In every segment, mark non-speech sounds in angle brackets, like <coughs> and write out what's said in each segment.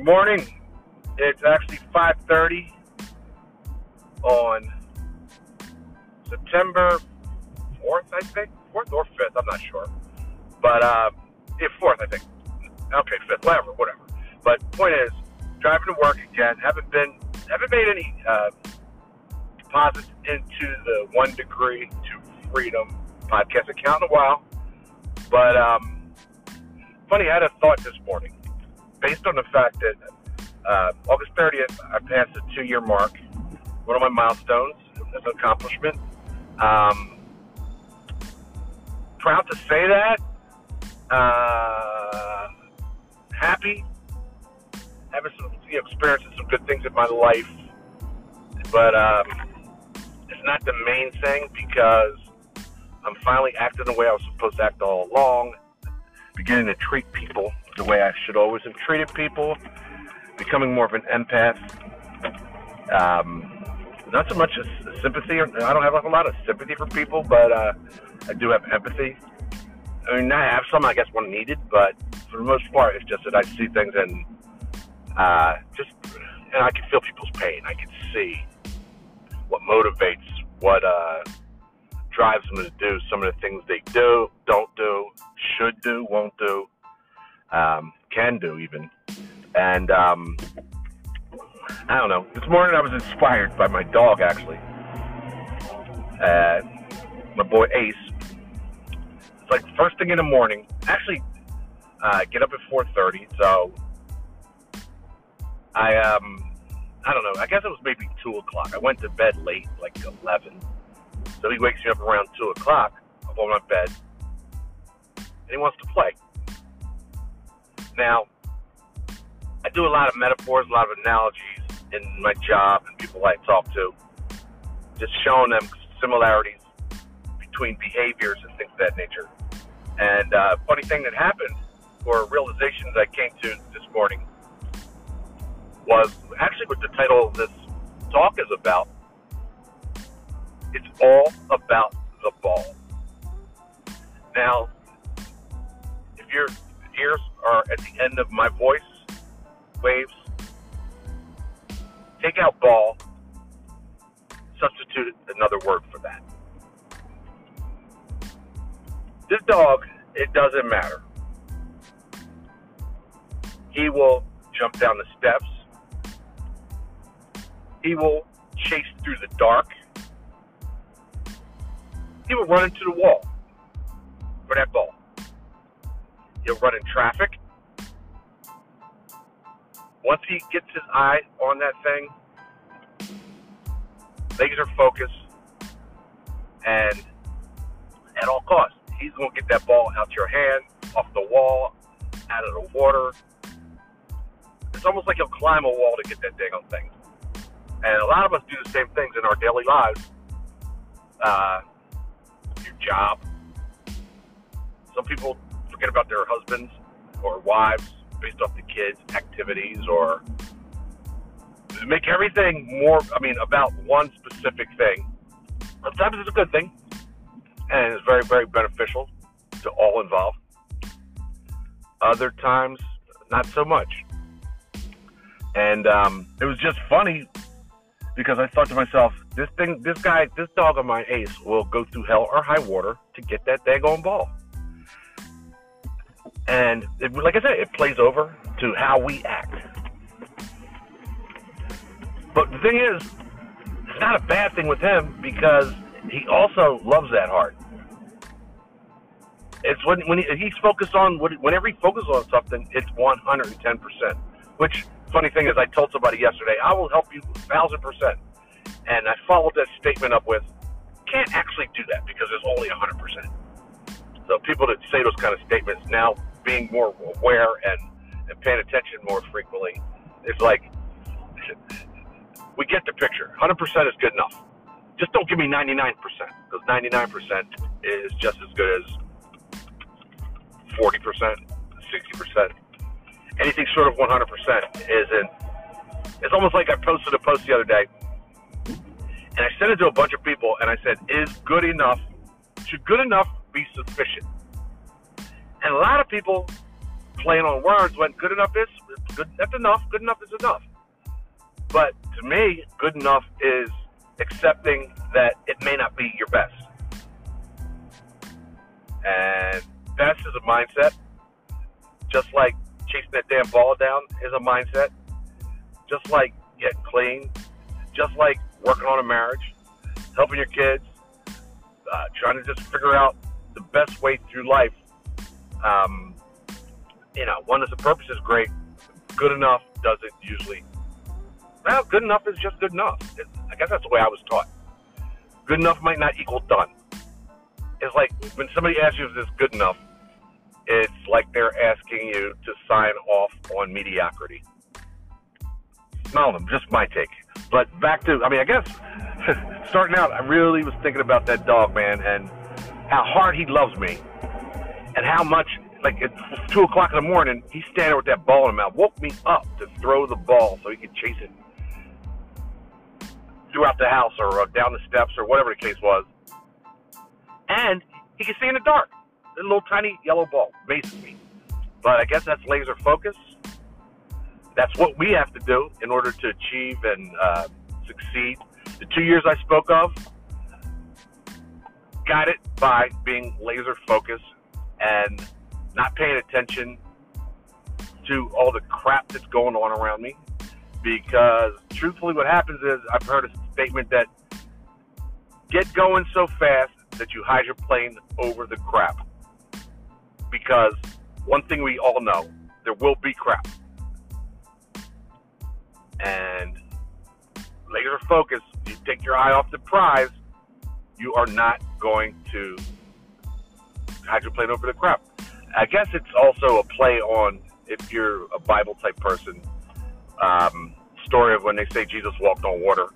Good morning. It's actually 5:30 on September 4th, I think. 4th or 5th, I'm not sure. But uh, yeah, 4th, I think. Okay, 5th, whatever, whatever. But point is, driving to work again. Haven't been, haven't made any uh, deposits into the One Degree to Freedom podcast account in a while. But um, funny, I had a thought this morning based on the fact that uh, August 30th, I passed the two year mark, one of my milestones as an accomplishment. Um, proud to say that. Uh, happy. Having some, you know, experiencing some good things in my life. But um, it's not the main thing because I'm finally acting the way I was supposed to act all along. Beginning to treat people the way I should always have treated people becoming more of an empath. Um, not so much a sympathy. I don't have a lot of sympathy for people, but uh, I do have empathy. I mean, I have some, I guess, when needed, but for the most part, it's just that I see things and uh, just, and I can feel people's pain. I can see what motivates, what uh, drives them to do some of the things they do, don't do, should do, won't do, um, can do even. And um, I don't know. This morning I was inspired by my dog, actually. Uh, my boy Ace. It's like first thing in the morning. Actually, uh, get up at 4:30. So I um, I don't know. I guess it was maybe two o'clock. I went to bed late, like 11. So he wakes me up around two o'clock. I'm on my bed, and he wants to play. Now, I do a lot of metaphors, a lot of analogies in my job and people I talk to, just showing them similarities between behaviors and things of that nature. And uh, funny thing that happened, or realizations I came to this morning, was actually what the title of this talk is about. It's all about the ball. Now, if your ears are at the end of my voice waves, take out ball, substitute another word for that. This dog, it doesn't matter. He will jump down the steps. He will chase through the dark. He will run into the wall for that ball. He'll run in traffic. Once he gets his eye on that thing, laser focus, and at all costs, he's going to get that ball out your hand, off the wall, out of the water. It's almost like he'll climb a wall to get that dang on thing. And a lot of us do the same things in our daily lives. Uh, your job. Some people forget about their husbands or wives based off the kids' activities or make everything more, I mean, about one specific thing. Sometimes it's a good thing and it's very, very beneficial to all involved. Other times, not so much. And um, it was just funny because I thought to myself, this thing, this guy, this dog of mine, Ace, will go through hell or high water to get that daggone ball. And it, like I said, it plays over to how we act. But the thing is, it's not a bad thing with him because he also loves that heart. It's when when he, he's focused on whenever he focuses on something, it's one hundred and ten percent. Which funny thing is, I told somebody yesterday, I will help you thousand percent, and I followed that statement up with, can't actually do that because there's only hundred percent. So people that say those kind of statements now being more aware and, and paying attention more frequently, it's like we get the picture. 100% is good enough. Just don't give me 99% because 99% is just as good as 40%, 60%. Anything short of 100% isn't. It's almost like I posted a post the other day and I sent it to a bunch of people and I said, Is good enough, should good enough be sufficient? And a lot of people playing on words when good enough is good. That's enough. Good enough is enough. But to me, good enough is accepting that it may not be your best. And best is a mindset. Just like chasing that damn ball down is a mindset. Just like getting clean. Just like working on a marriage, helping your kids, uh, trying to just figure out the best way through life. Um, you know, one is a purpose is great. Good enough doesn't usually. Well, good enough is just good enough. It, I guess that's the way I was taught. Good enough might not equal done. It's like when somebody asks you if this is good enough, it's like they're asking you to sign off on mediocrity. No, just my take. But back to, I mean, I guess <laughs> starting out, I really was thinking about that dog, man, and how hard he loves me, and how much, like at two o'clock in the morning, he's standing with that ball in his mouth, woke me up to throw the ball so he could chase it throughout the house or uh, down the steps or whatever the case was. And he can see in the dark. The little tiny yellow ball, basically. But I guess that's laser focus. That's what we have to do in order to achieve and uh, succeed. The two years I spoke of, got it by being laser focused and not paying attention to all the crap that's going on around me. Because truthfully, what happens is I've heard a statement that get going so fast that you hide your plane over the crap. Because one thing we all know, there will be crap. And laser focus, you take your eye off the prize, you are not going to hydroplane over the crap. I guess it's also a play on if you're a Bible type person. Um, story of when they say Jesus walked on water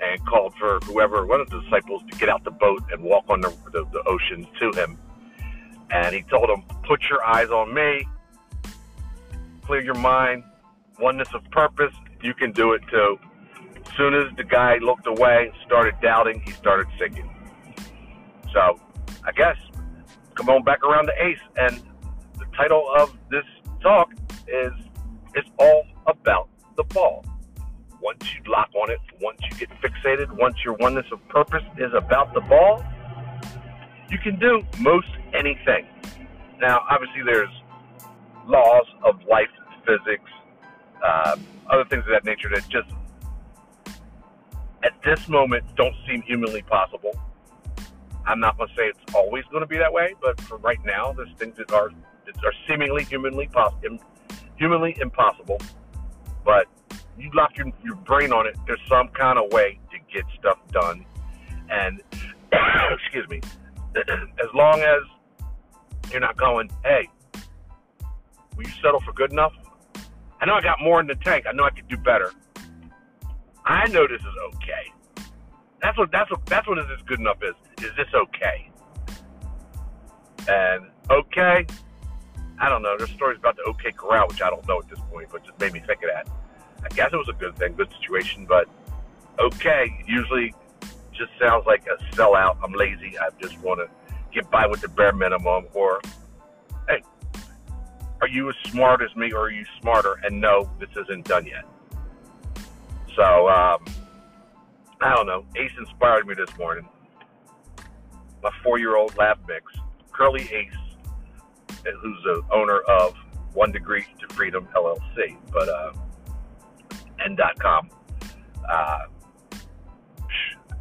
and called for whoever, one of the disciples, to get out the boat and walk on the, the, the ocean to him. And he told them, Put your eyes on me, clear your mind, oneness of purpose, you can do it too. As soon as the guy looked away, started doubting, he started sinking. So, I guess, come on back around to Ace. And the title of this talk is It's All About the Ball once you lock on it, once you get fixated, once your oneness of purpose is about the ball, you can do most anything. Now, obviously, there's laws of life, physics, uh, other things of that nature that just, at this moment, don't seem humanly possible. I'm not going to say it's always going to be that way, but for right now, there's things that are that are seemingly humanly possible, humanly impossible. But you lock your, your brain on it, there's some kind of way to get stuff done. And, <coughs> excuse me, <clears throat> as long as you're not going, hey, will you settle for good enough? I know I got more in the tank. I know I could do better. I know this is okay. That's what that's what that's what is this good enough is. Is this okay? And okay, I don't know. There's stories about the OK Corral, which I don't know at this point, but just made me think of that. I guess it was a good thing, good situation, but okay usually just sounds like a sellout. I'm lazy. I just want to get by with the bare minimum. Or, hey, are you as smart as me or are you smarter? And no, this isn't done yet. So, um, I don't know. Ace inspired me this morning. My four year old lab mix, Curly Ace, who's the owner of One Degree to Freedom LLC. But, uh, N.com. Uh,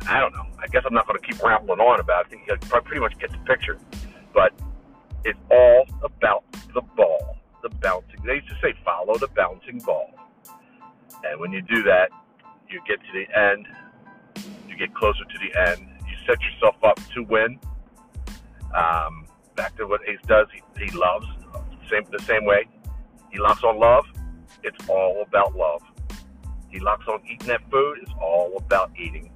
I don't know. I guess I'm not going to keep rambling on about it. I think you pretty much get the picture. But it's all about the ball, the bouncing. They used to say, follow the bouncing ball. And when you do that, you get to the end. Get closer to the end. You set yourself up to win. Um, back to what Ace does. He, he loves same the same way. He locks on love. It's all about love. He locks on eating that food. It's all about eating.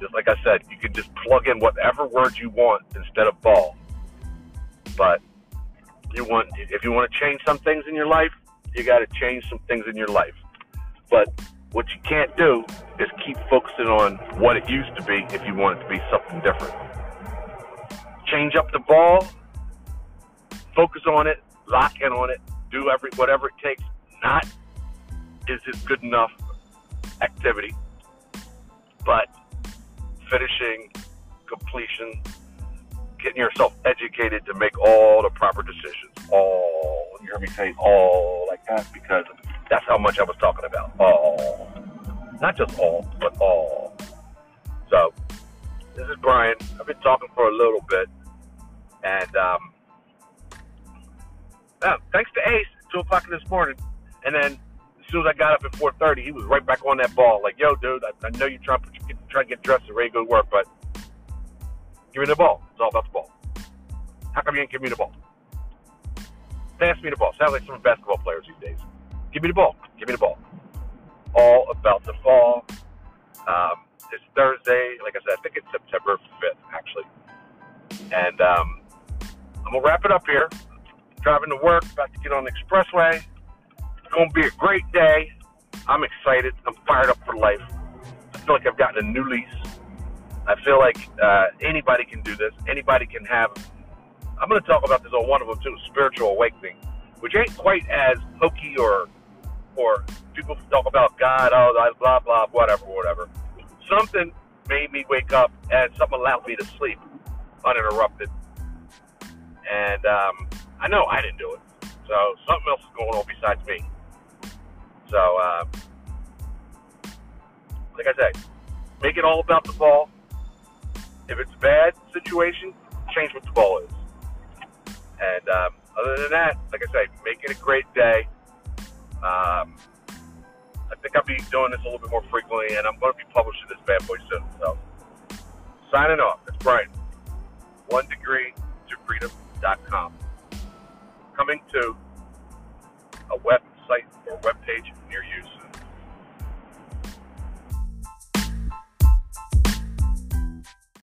Just like I said, you can just plug in whatever word you want instead of ball. But you want if you want to change some things in your life, you got to change some things in your life. But what you can't do is keep focusing on what it used to be if you want it to be something different. Change up the ball, focus on it, lock in on it, do every whatever it takes. Not is it good enough activity, but finishing, completion, getting yourself educated to make all the proper decisions. All you hear me say all like that because that's how much I was talking about. All, not just all, but all. So this is Brian. I've been talking for a little bit, and um, thanks to Ace, two o'clock this morning, and then as soon as I got up at 4:30, he was right back on that ball. Like, yo, dude, I, I know you're trying to trying to get dressed and ready to go to work, but give me the ball. It's all about the ball. How come you ain't give me the ball? Pass me the ball. Sounds like some basketball players these days. Give me the ball. Give me the ball. All about the fall. Um, it's Thursday. Like I said, I think it's September 5th, actually. And um, I'm going to wrap it up here. Driving to work, about to get on the expressway. It's going to be a great day. I'm excited. I'm fired up for life. I feel like I've gotten a new lease. I feel like uh, anybody can do this. Anybody can have. I'm going to talk about this on one of them too, spiritual awakening, which ain't quite as hokey or or people talk about God, oh, blah blah, whatever, whatever. Something made me wake up, and something allowed me to sleep uninterrupted. And um, I know I didn't do it, so something else is going on besides me. So, uh, like I said, make it all about the ball. If it's a bad situation, change what the ball is. And um, other than that, like I say, make it a great day. Um, I think I'll be doing this a little bit more frequently, and I'm going to be publishing this bad boy soon. So, signing off. It's Brian. One degree to freedom.com. Coming to a website or web page near you